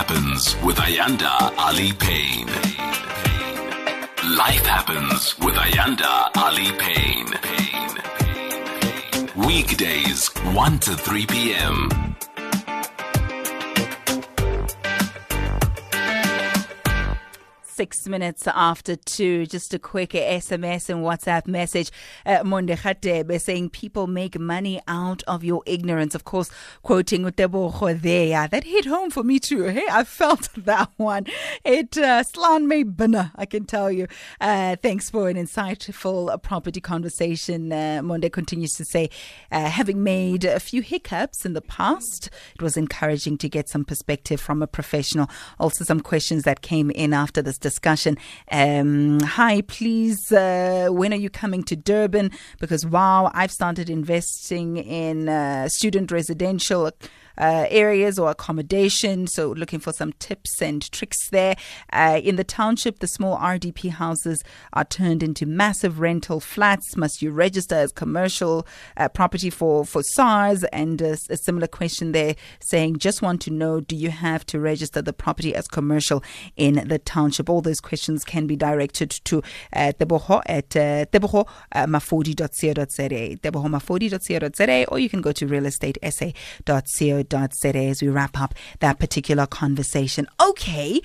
Happens with Ayanda Allie Paine. Life Happens with Ayanda Allie Paine. Weekdays, 1 to 3 p.m. six minutes after two. Just a quick SMS and WhatsApp message. Uh, Monde Khatebe saying people make money out of your ignorance. Of course, quoting Utebo there. That hit home for me too. Hey, I felt that one. It uh, slan me binna, I can tell you. Uh, thanks for an insightful uh, property conversation. Uh, Monde continues to say, uh, having made a few hiccups in the past, it was encouraging to get some perspective from a professional. Also, some questions that came in after this discussion. Um, hi, please, uh, when are you coming to Durban? Because wow, I've started investing in uh, student residential uh, areas or accommodation. So, looking for some tips and tricks there. Uh, in the township, the small RDP houses are turned into massive rental flats. Must you register as commercial uh, property for, for SARS? And a, a similar question there saying, just want to know, do you have to register the property as commercial in the township? All those questions can be directed to uh, Teboho at uh, tebohomafodi.co.za, tebohomafodi.co.za, or you can go to realestatesa.co.za as we wrap up that particular conversation. Okay.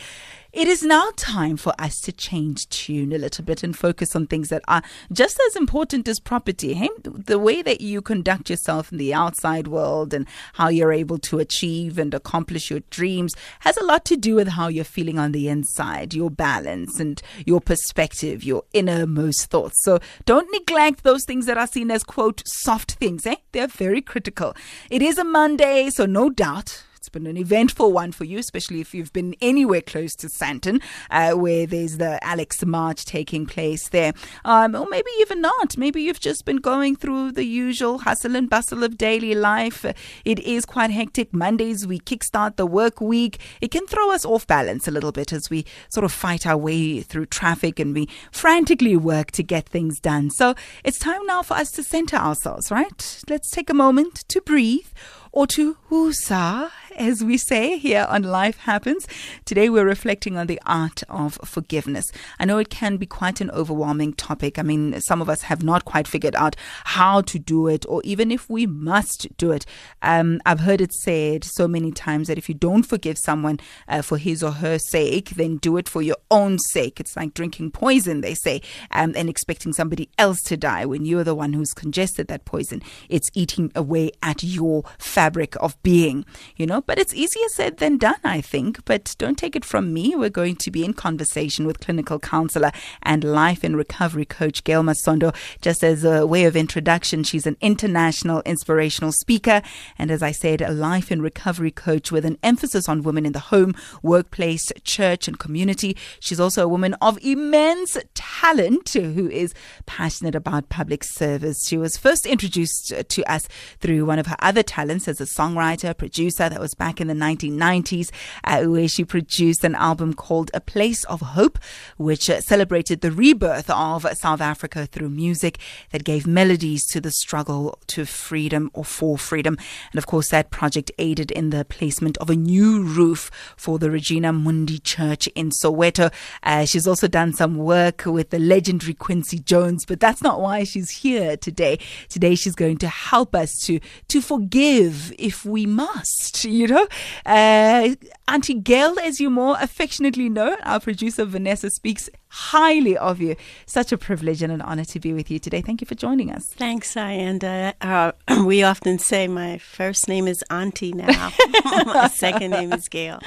It is now time for us to change tune a little bit and focus on things that are just as important as property. Hey? The way that you conduct yourself in the outside world and how you're able to achieve and accomplish your dreams has a lot to do with how you're feeling on the inside, your balance and your perspective, your innermost thoughts. So don't neglect those things that are seen as, quote, soft things. Eh? They're very critical. It is a Monday, so no doubt been an eventful one for you, especially if you've been anywhere close to Sandton, uh, where there's the Alex March taking place there. Um, or maybe even not. Maybe you've just been going through the usual hustle and bustle of daily life. It is quite hectic. Mondays, we kickstart the work week. It can throw us off balance a little bit as we sort of fight our way through traffic and we frantically work to get things done. So it's time now for us to center ourselves, right? Let's take a moment to breathe or to woosah, as we say here on Life Happens. Today we're reflecting on the art of forgiveness. I know it can be quite an overwhelming topic. I mean, some of us have not quite figured out how to do it or even if we must do it. Um, I've heard it said so many times that if you don't forgive someone uh, for his or her sake, then do it for your own sake. It's like drinking poison, they say, um, and expecting somebody else to die when you're the one who's congested that poison. It's eating away at your family fabric of being, you know. But it's easier said than done, I think. But don't take it from me. We're going to be in conversation with clinical counselor and life and recovery coach Gail Masondo. Just as a way of introduction, she's an international inspirational speaker. And as I said, a life and recovery coach with an emphasis on women in the home, workplace, church, and community. She's also a woman of immense talent who is passionate about public service. She was first introduced to us through one of her other talents as a songwriter, producer. That was back in the 1990s, uh, where she produced an album called A Place of Hope, which uh, celebrated the rebirth of South Africa through music that gave melodies to the struggle to freedom or for freedom. And of course, that project aided in the placement of a new roof for the Regina Mundi Church in Soweto. Uh, she's also done some work with the legendary Quincy Jones, but that's not why she's here today. Today, she's going to help us to, to forgive if we must, you know. Uh, Auntie Gail, as you more affectionately know, our producer Vanessa speaks highly of you. Such a privilege and an honor to be with you today. Thank you for joining us. Thanks, Ayanda. Uh, we often say my first name is Auntie now, my second name is Gail.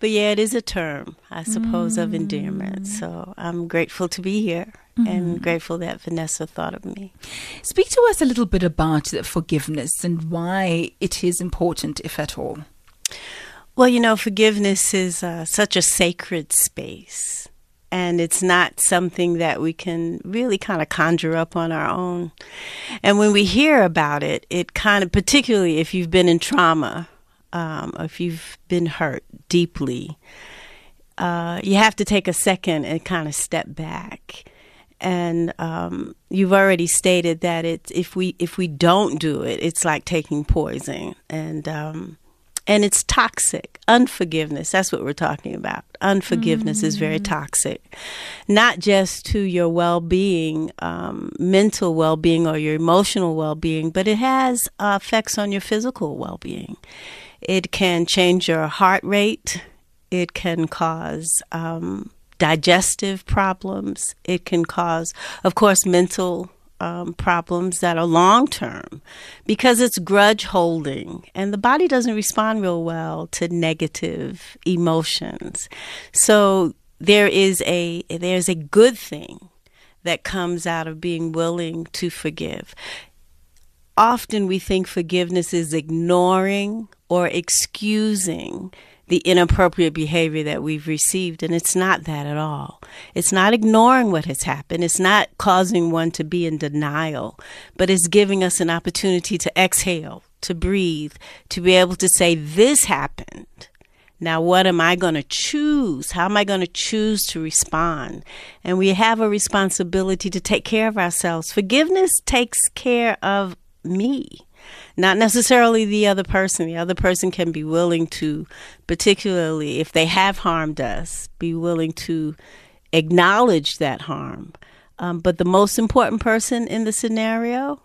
But yeah, it is a term, I suppose, mm. of endearment. So I'm grateful to be here. Mm-hmm. and grateful that Vanessa thought of me. Speak to us a little bit about forgiveness and why it is important, if at all. Well, you know, forgiveness is uh, such a sacred space. And it's not something that we can really kind of conjure up on our own. And when we hear about it, it kind of, particularly if you've been in trauma, um, if you've been hurt deeply, uh, you have to take a second and kind of step back and um, you've already stated that it if we if we don't do it, it's like taking poison, and um, and it's toxic. Unforgiveness, that's what we're talking about. Unforgiveness is very toxic, not just to your well being, um, mental well being, or your emotional well being, but it has uh, effects on your physical well being. It can change your heart rate, it can cause um, digestive problems, it can cause, of course, mental um, problems that are long term because it's grudge holding and the body doesn't respond real well to negative emotions. So there is a there's a good thing that comes out of being willing to forgive. Often we think forgiveness is ignoring or excusing the inappropriate behavior that we've received. And it's not that at all. It's not ignoring what has happened. It's not causing one to be in denial, but it's giving us an opportunity to exhale, to breathe, to be able to say, This happened. Now, what am I going to choose? How am I going to choose to respond? And we have a responsibility to take care of ourselves. Forgiveness takes care of me not necessarily the other person. The other person can be willing to, particularly if they have harmed us, be willing to acknowledge that harm. Um, but the most important person in the scenario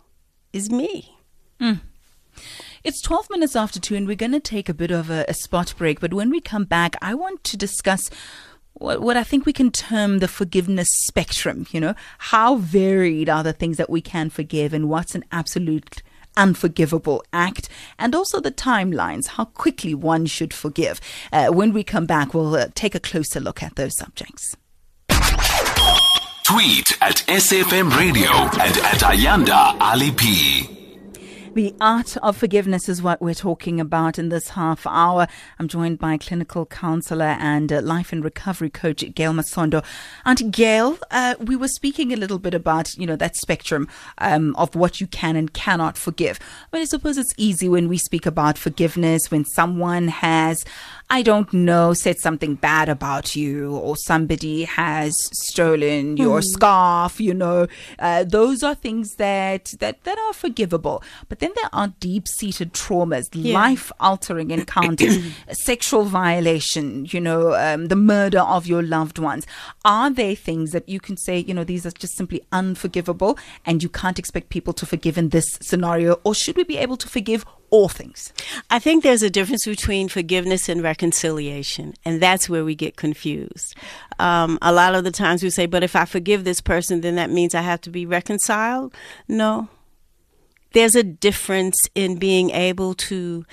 is me. Mm. It's 12 minutes after 2, and we're going to take a bit of a, a spot break. But when we come back, I want to discuss what, what I think we can term the forgiveness spectrum. You know, how varied are the things that we can forgive, and what's an absolute unforgivable act, and also the timelines, how quickly one should forgive. Uh, when we come back, we'll uh, take a closer look at those subjects. Tweet at SAFM Radio and at Ayanda Ali P. The art of forgiveness is what we're talking about in this half hour. I'm joined by clinical counselor and uh, life and recovery coach Gail Masondo. And Gail, uh, we were speaking a little bit about you know that spectrum um, of what you can and cannot forgive. But I suppose it's easy when we speak about forgiveness when someone has I don't know, said something bad about you, or somebody has stolen your mm. scarf, you know, uh, those are things that, that, that are forgivable. But then there are deep seated traumas, yeah. life altering encounters, sexual violation, you know, um, the murder of your loved ones. Are there things that you can say, you know, these are just simply unforgivable and you can't expect people to forgive in this scenario? Or should we be able to forgive all things. I think there's a difference between forgiveness and reconciliation, and that's where we get confused. Um, a lot of the times we say, but if I forgive this person, then that means I have to be reconciled. No. There's a difference in being able to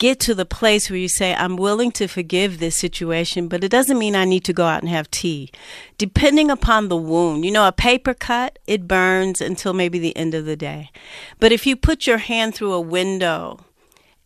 get to the place where you say, I'm willing to forgive this situation, but it doesn't mean I need to go out and have tea. Depending upon the wound, you know, a paper cut, it burns until maybe the end of the day. But if you put your hand through a window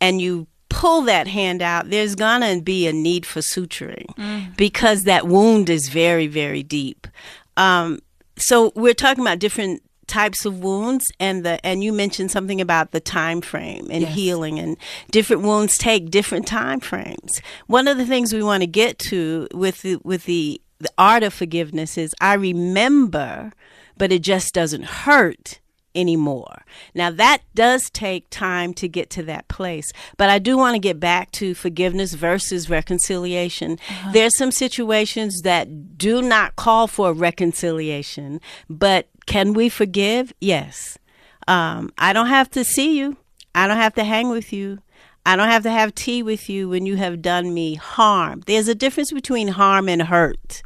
and you pull that hand out, there's gonna be a need for suturing mm. because that wound is very, very deep. Um, so we're talking about different types of wounds and the and you mentioned something about the time frame and yes. healing and different wounds take different time frames one of the things we want to get to with the, with the the art of forgiveness is i remember but it just doesn't hurt anymore. Now, that does take time to get to that place, but I do want to get back to forgiveness versus reconciliation. Uh-huh. There's some situations that do not call for reconciliation, but can we forgive? Yes. Um, I don't have to see you, I don't have to hang with you. I don't have to have tea with you when you have done me harm. There's a difference between harm and hurt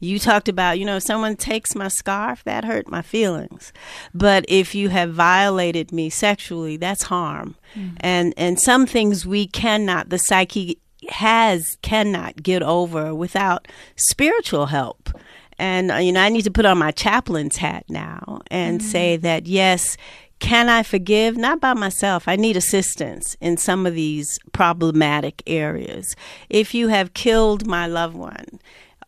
you talked about, you know, if someone takes my scarf, that hurt my feelings. But if you have violated me sexually, that's harm. Mm. And and some things we cannot the psyche has cannot get over without spiritual help. And uh, you know, I need to put on my chaplain's hat now and mm. say that yes, can I forgive? Not by myself. I need assistance in some of these problematic areas. If you have killed my loved one,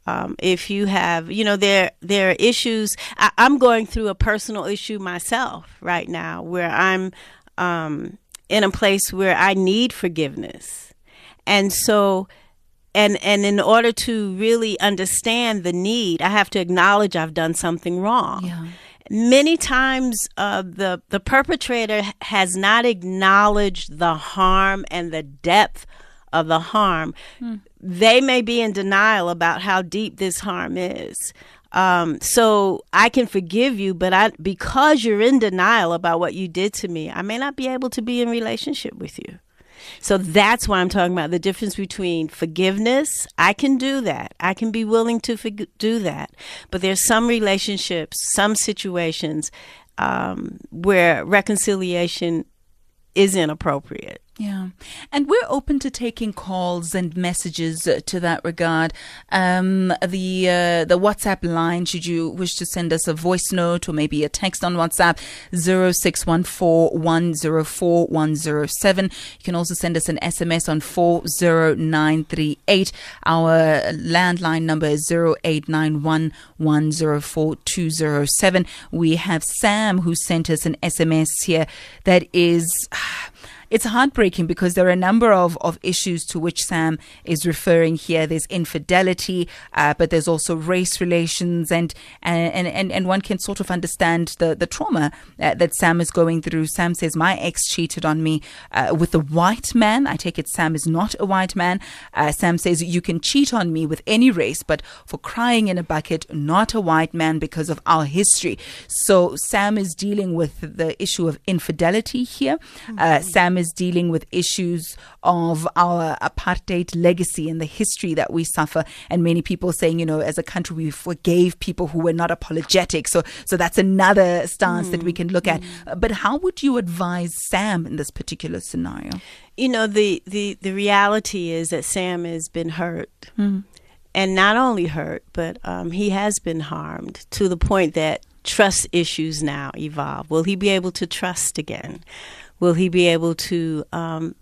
um, if you have, you know, there there are issues. I, am going through a personal issue myself right now, where I'm um, in a place where I need forgiveness, and so, and and in order to really understand the need, I have to acknowledge I've done something wrong. Yeah. many times uh, the the perpetrator has not acknowledged the harm and the depth of the harm. They may be in denial about how deep this harm is. Um, so I can forgive you, but I because you're in denial about what you did to me, I may not be able to be in relationship with you. So that's why I'm talking about the difference between forgiveness. I can do that. I can be willing to forg do that. But there's some relationships, some situations um, where reconciliation is inappropriate. Yeah. And we're open to taking calls and messages uh, to that regard. Um, the uh, the WhatsApp line, should you wish to send us a voice note or maybe a text on WhatsApp, 0614104107. You can also send us an SMS on 40938. Our landline number is 0891104207. We have Sam who sent us an SMS here that is it's heartbreaking because there are a number of, of issues to which Sam is referring here. There's infidelity, uh, but there's also race relations, and and, and, and one can sort of understand the, the trauma uh, that Sam is going through. Sam says, My ex cheated on me uh, with a white man. I take it Sam is not a white man. Uh, Sam says, You can cheat on me with any race, but for crying in a bucket, not a white man because of our history. So Sam is dealing with the issue of infidelity here. Uh, Sam is dealing with issues of our apartheid legacy and the history that we suffer. And many people saying, you know, as a country, we forgave people who were not apologetic. So, so that's another stance that we hmm. can look at. Hmm. Uh, but how would you advise Sam in this particular scenario? You know, the, the, the reality is that Sam has been hurt. Hmm. And not only hurt, but um, he has been harmed to the point that trust issues now evolve. Will he be able to trust again? Will he be able to um,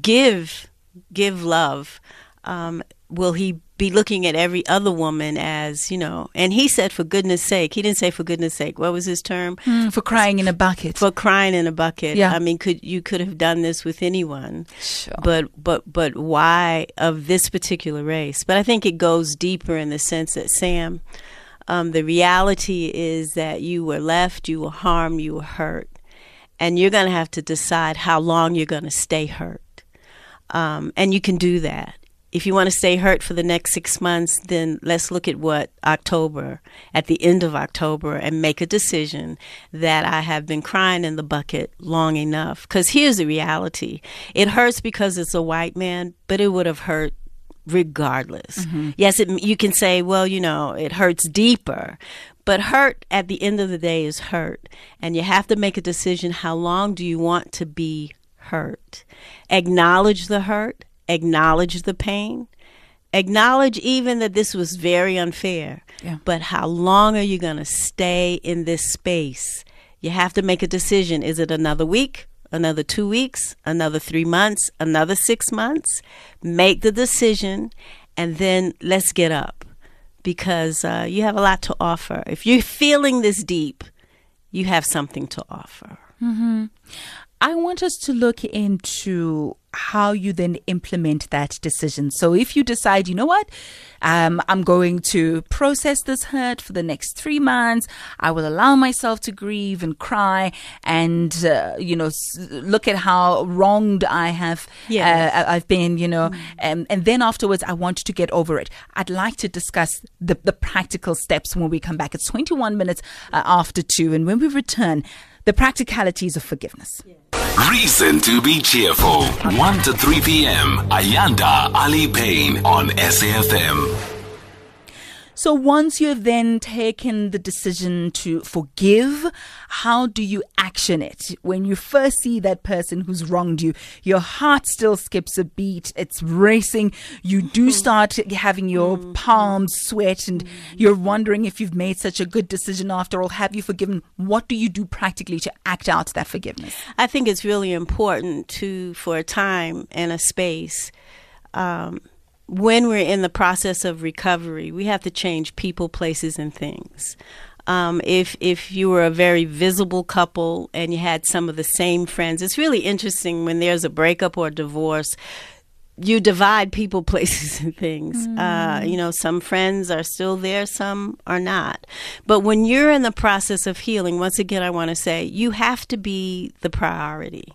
give give love? Um, will he be looking at every other woman as you know? And he said, "For goodness' sake," he didn't say "for goodness' sake." What was his term? For crying in a bucket. For crying in a bucket. Yeah. I mean, could you could have done this with anyone? Sure. But but but why of this particular race? But I think it goes deeper in the sense that Sam. Um, the reality is that you were left, you were harmed, you were hurt and you're going to have to decide how long you're going to stay hurt. Um, and you can do that. If you want to stay hurt for the next six months, then let's look at what October, at the end of October, and make a decision that I have been crying in the bucket long enough. Because here's the reality it hurts because it's a white man, but it would have hurt regardless. Yes, it, you can say, well, you know, it hurts deeper, but hurt at the end of the day is hurt. And you have to make a decision how long do you want to be hurt? Acknowledge the hurt, acknowledge the pain, acknowledge even that this was very unfair. Yeah. But how long are you going to stay in this space? You have to make a decision. Is it another week? Another two weeks? Another three months? Another six months? Make the decision and then let's get up because uh, you have a lot to offer. If you're feeling this deep, you have something to offer. I want us to look into how you then implement that decision. So if you decide, you know what, um, I'm going to process this hurt for the next three months, I will allow myself to grieve and cry and, uh, you know, s- look at how wronged I have, Yes. uh, I've been, you know, um, and then afterwards I want to get over it. I'd like to discuss the, the practical steps when we come back. It's 21 minutes uh, after two. And when we return, the practicalities of forgiveness. Reason to be cheerful. 1 to 3 p.m. Ayanda Allie Paine on SAFM. So once you have then taken the decision to forgive, how do you action it? When you first see that person who's wronged you, your heart still skips a beat. It's racing. You do hmm. start having your hmm. palms sweat and hmm. you're wondering if you've made such a good decision after all. Have you forgiven? What do you do practically to act out that forgiveness? I think it's really important to, for a time and a space, um, when we're in the process of recovery, we have to change people, places, and things. Um, if if you were a very visible couple and you had some of the same friends, it's really interesting when there's a breakup or a divorce. you divide people, places, and things. Uh, you know, some friends are still there, some are not. But when you're in the process of healing, once again, I want to say you have to be the priority.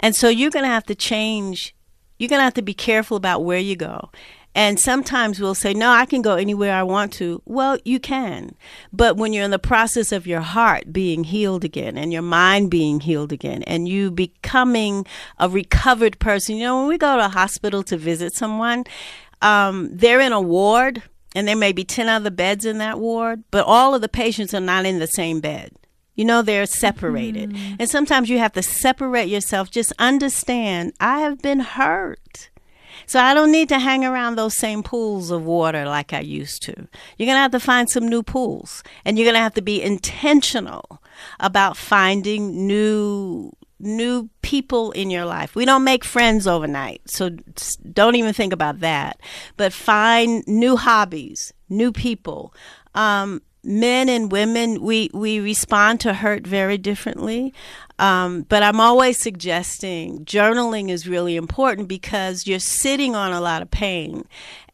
And so you're going to have to change. You're going to have to be careful about where you go. And sometimes we'll say, no, I can go anywhere I want to. Well, you can. But when you're in the process of your heart being healed again and your mind being healed again and you becoming a recovered person, you know, when we go to a hospital to visit someone, um, they're in a ward and there may be 10 other beds in that ward, but all of the patients are not in the same bed. You know, they're separated. And sometimes you have to separate yourself. Just understand, I have been hurt. So I don't need to hang around those same pools of water like I used to. You're going to have to find some new pools and you're going to have to be intentional about finding new new people in your life. We don't make friends overnight. So don't even think about that. But find new hobbies, new people. Um men and women we we respond to hurt very differently. Um, but i'm always suggesting journaling is really important because you're sitting on a lot of pain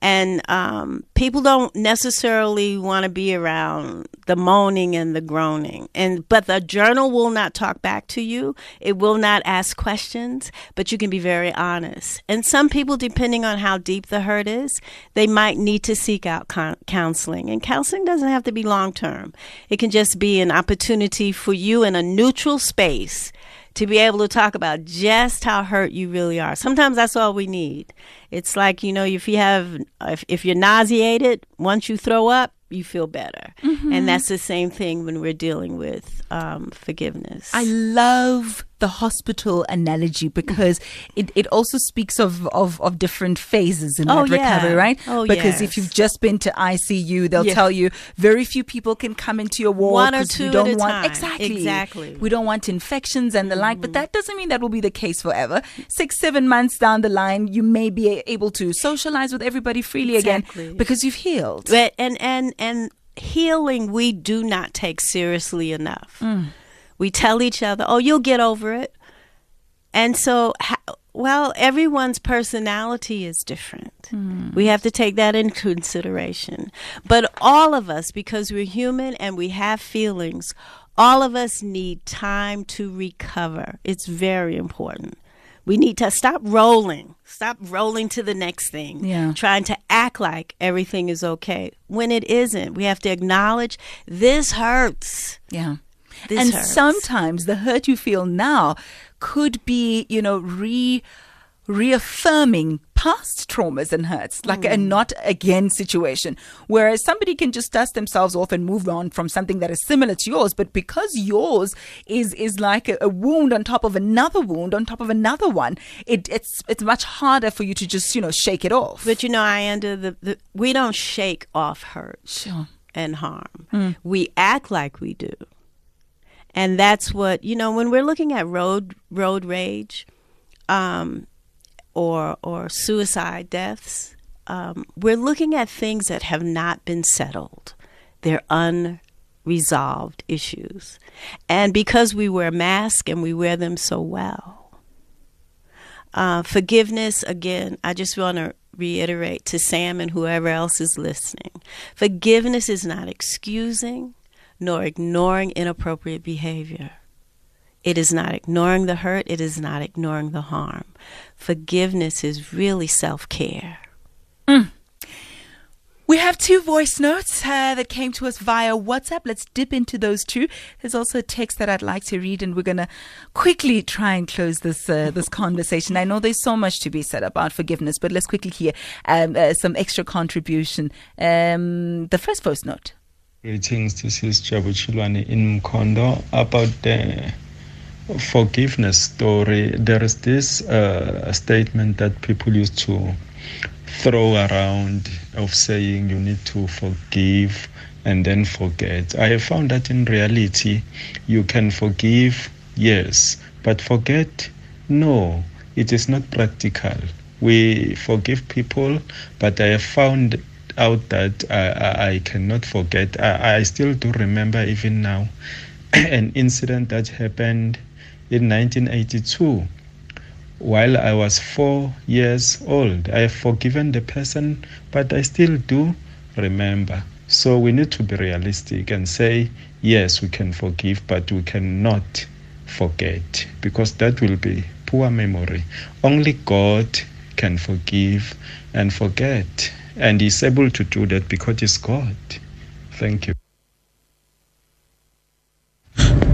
and um, people don't necessarily want to be around the moaning and the groaning. And but the journal will not talk back to you. It will not ask questions but you can be very honest. And some people depending on how deep the hurt is they might need to seek out con- counseling. And counseling doesn't have to be long term it can just be an opportunity for you in a neutral space to be able to talk about just how hurt you really are. Sometimes that's all we need. It's like, you know, if you have, if, if you're nauseated, once you throw up, you feel better. And that's the same thing when we're dealing with um, forgiveness. I love the hospital analogy because it, it also speaks of, of, of different phases in Oh, that yeah. recovery, right? Oh, because if you've just been to ICU, they'll Yeah. tell you very few people can come into your ward One or 'cause we two don't at a want time. exactly Exactly. Mm-hmm. we don't want infections and the like. But that doesn't mean that will be the case forever. Six seven months down the line, you may be able to socialize with everybody freely Exactly. again because you've healed. But and and and healing we do not take seriously enough. We tell each other, "Oh, you'll get over it." And so well, everyone's personality is different. Hmm. We have to take that into consideration. But all of us because we're human and we have feelings, all of us need time to recover. It's very important. We need to stop rolling. Stop rolling to the next thing. Yeah. Trying to act like everything is okay when it isn't. We have to acknowledge this hurts. Yeah. This and hurts. sometimes the hurt you feel now could be, you know, re reaffirming past traumas and hurts, like a mm. not again situation. Whereas somebody can just dust themselves off and move on from something that is similar to yours, but because yours is is like a, a wound on top of another wound on top of another one, it, it's it's much harder for you to just you know shake it off. But you know, I under the, the we don't shake off hurt sure. and harm. Mm. We act like we do. And that's what, you know, when we're looking at road road rage um, or or suicide deaths, um, we're looking at things that have not been settled. They're unresolved issues. And because we wear masks and we wear them so well, uh, forgiveness, again, I just want to reiterate to Sam and whoever else is listening forgiveness is not excusing nor ignoring inappropriate behavior. It is not ignoring the hurt, it is not ignoring the harm. Forgiveness is really self care. We have two voice notes uh, that came to us via WhatsApp. Let's dip into those two. There's also a text that I'd like to read, and we're going to quickly try and close this uh, this conversation. I know there's so much to be said about forgiveness, but let's quickly hear um, uh, some extra contribution. Um, the first voice note. Greetings, this is Jabuchilwane in Mkhondo about the forgiveness story. There is this uh, statement that people used to throw around of saying you need to forgive and then forget. I have found that in reality, you can forgive, yes, but forget, no, it is not practical. We forgive people, but I have found out that I, I, cannot forget. I, I still do remember, even now, an incident that happened in 1982 while I was four years old. I have forgiven the person, but I still do remember. So we need to be realistic and say, yes, we can forgive, but we cannot forget because that will be poor memory. Only God can forgive and forget, and He's able to do that because He's God. Thank you.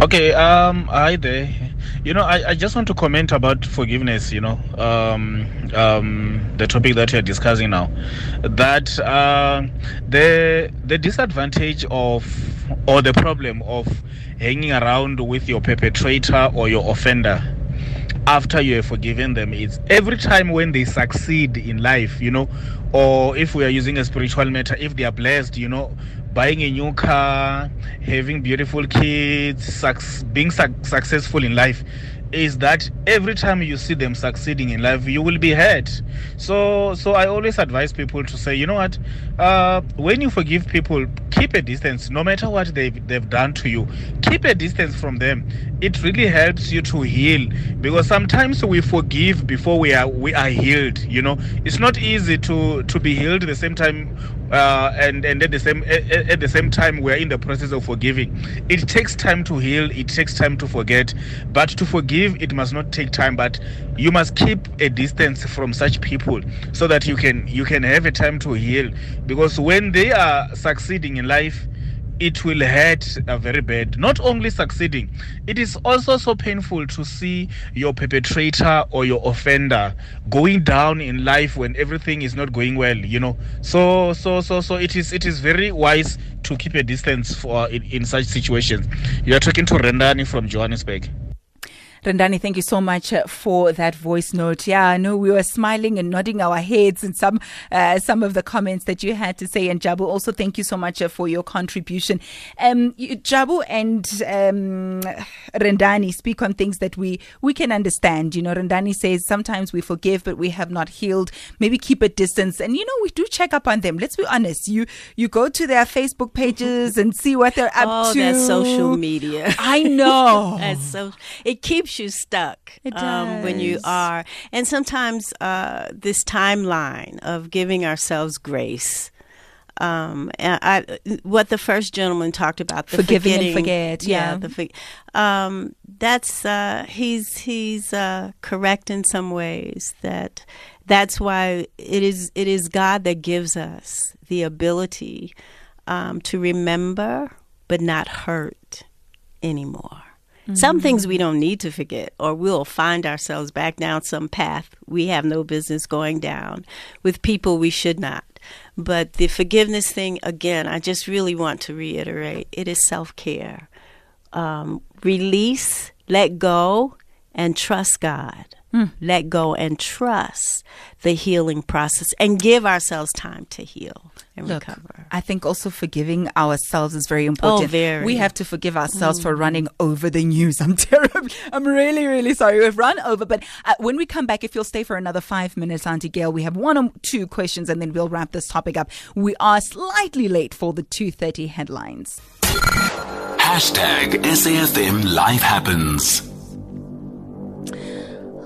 Okay, um, hi there. You know, I, I just want to comment about forgiveness, you know, um, um, the topic that you're discussing now. That uh, the the disadvantage of or the problem of hanging around with your perpetrator or your offender after you have forgiven them it's every time when they succeed in life, you know, or if we are using a spiritual matter, if they are blessed, you know, buying a new car, having beautiful kids, suc- being su- successful in life, is that every time you see them succeeding in life, you will be hurt. So, so I always advise people to say, you know what, uh, when you forgive people, keep a distance. No matter what they've they've done to you, keep a distance from them. It really helps you to heal because sometimes we forgive before we are we are healed. You know, it's not easy to to be healed at the same time uh, and and at the same at, at the same time we are in the process of forgiving. It takes time to heal. It takes time to forget, but to forgive it must not take time. But you must keep a distance from such people so that you can you can have a time to heal. Because when they are succeeding in life, it will hurt uh, very bad. Not only succeeding, it is also so painful to see your perpetrator or your offender going down in life when everything is not going well. You know, so so so so it is it is very wise to keep a distance for in, in such situations. You are talking to Rendani from Johannesburg. Rendani, thank you so much uh, for that voice note. Yeah, I know we were smiling and nodding our heads in some uh, some of the comments that you had to say. And Jabu, also thank you so much uh, for your contribution. Um, you, Jabu and um, Rendani speak on things that we we can understand. You know, Rendani says sometimes we forgive, but we have not healed. Maybe keep a distance, and you know we do check up on them. Let's be honest. You you go to their Facebook pages and see what they're up oh, to. that's social media. I know. That's so it keeps you stuck um, when you are, and sometimes uh, this timeline of giving ourselves grace. Um, I, what the first gentleman talked about, the Forgiving and forget, yeah. the for, um, that's uh, he's he's uh, correct in some ways. That that's why it is it is God that gives us the ability um, to remember but not hurt anymore. Some things we don't need to forget, or we'll find ourselves back down some path we have no business going down with people we should not. But the forgiveness thing, again, I just really want to reiterate it is self care. Um, release, let go, and trust God. Let go and trust the healing process and give ourselves time to heal and Look, recover. I think also forgiving ourselves is very important. Oh, very. Mm. We have to forgive ourselves for running over the news. I'm terrible. I'm really, really sorry. We've run over. But uh, when we come back, if you'll stay for another five minutes, Auntie Gail, we have one or two questions and then we'll wrap this topic up. We are slightly late for the 2.30 headlines. Hashtag SAFM Life Happens.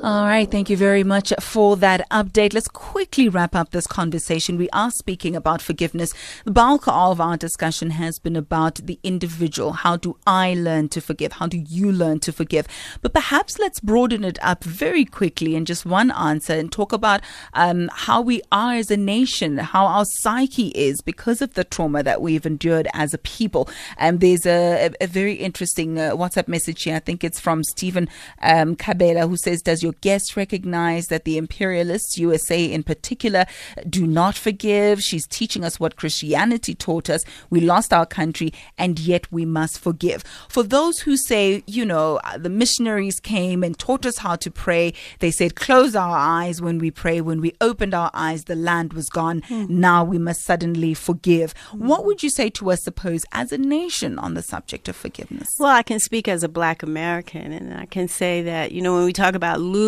All right, thank you very much for that update. Let's quickly wrap up this conversation. We are speaking about forgiveness. The bulk of our discussion has been about the individual. How do I learn to forgive? How do you learn to forgive? But perhaps let's broaden it up very quickly in just one answer and talk about um, how we are as a nation, how our psyche is because of the trauma that we've endured as a people. And there's a, a, very interesting uh, WhatsApp message here. I think it's from Stephen um, Cabela who says, Does your guest recognize that the imperialists, USA in particular, do not forgive? She's teaching us what Christianity taught us. We lost our country and yet we must forgive. For those who say, you know, the missionaries came and taught us how to pray, they said, close our eyes when we pray. When we opened our eyes, the land was gone. Hmm. Now we must suddenly forgive. Hmm. What would you say to us, suppose, as a nation on the subject of forgiveness? Well, I can speak as a black American, and I can say that, you know, when we talk about losing,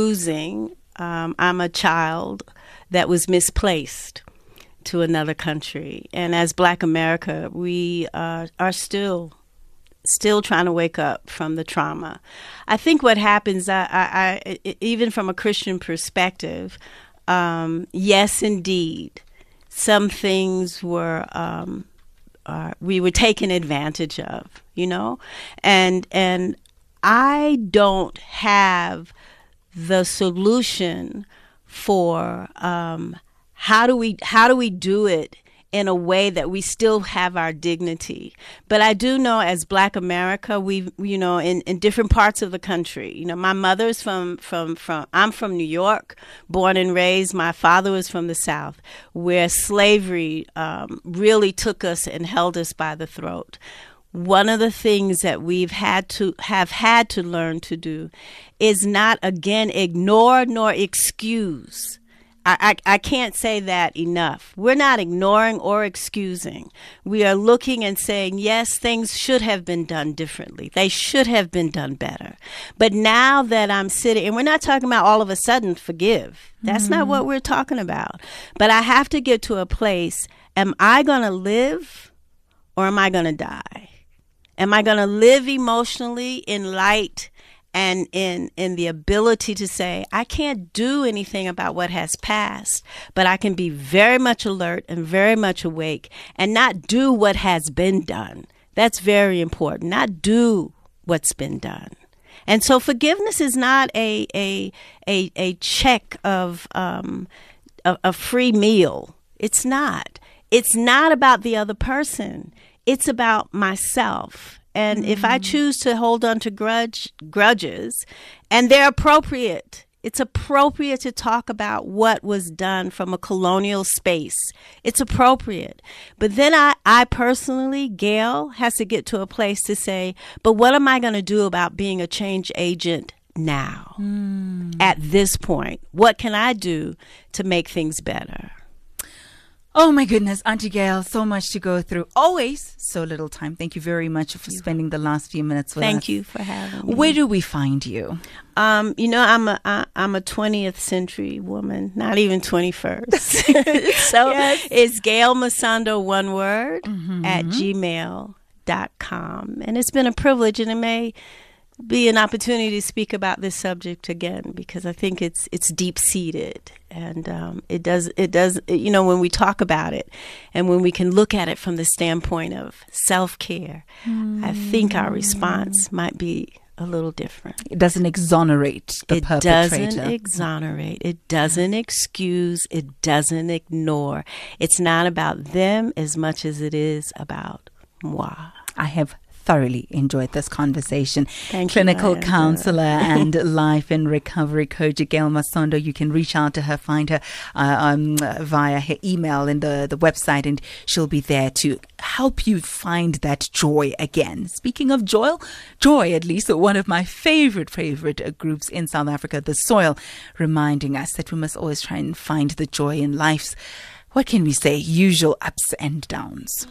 um, I'm a child that was misplaced to another country. And as black America, we uh, are still still trying to wake up from the trauma. I think what happens, I, I, I even from a Christian perspective, um, yes, indeed, some things were um, uh, we were taken advantage of, you know, and and I don't have the solution for um, how do we how do we do it in a way that we still have our dignity. But I do know as Black America, we you know in, in different parts of the country. You know, my mother's from from from I'm from New York, born and raised. My father was from the South, where slavery um, really took us and held us by the throat. One of the things that we've had to have had to learn to do is not again ignore nor excuse I, I, I can't say that enough. We're not ignoring or excusing. We are looking and saying, yes, things should have been done differently. They should have been done better. But now that I'm sitting, and we're not talking about all of a sudden forgive. That's mm-hmm. not what we're talking about. But I have to get to a place am I going to live or am I going to die? Am I going to live emotionally in light and in in the ability to say I can't do anything about what has passed, but I can be very much alert and very much awake and not do what has been done. That's very important. Not do what's been done. And so forgiveness is not a a a, a check of um, a, a free meal. It's not. It's not about the other person. It's about myself and mm-hmm. if I mm. choose to hold on to grudge grudges, and they're appropriate, it's appropriate to talk about what was done from a colonial space. It's appropriate. But then I, I personally, Gail, has to get to a place to say, but what am I going to do about being a change agent now? Mm. At this point, what can I do to make things better? Oh my goodness, Auntie Gail, so much to go through. Always so little time. Thank you very much for spending the last few minutes with Thank us. Thank you for having me. Where do we find you? Um, you know, I'm a I, I'm a 20th century woman, not even 21st. so yes. it's Gail Masondo, one word, mm-hmm. at gmail.com. And it's been a privilege, and it may be an opportunity to speak about this subject again because I think it's it's deep seated and um, it does it does you know when we talk about it and when we can look at it from the standpoint of self care, mm. I think our response might be a little different. It doesn't exonerate the it perpetrator. It doesn't exonerate. It doesn't excuse. It doesn't ignore. It's not about them as much as it is about moi. I have thoroughly enjoyed this conversation. Thank Clinical you, counselor and life and recovery coach Gail Masondo. You can reach out to her, find her uh, um, via her email and the, the website, and she'll be there to help you find that joy again. Speaking of joy, joy at least one of my favorite favorite groups in South Africa, the Soil, reminding us that we must always try and find the joy in life's what can we say usual ups and downs.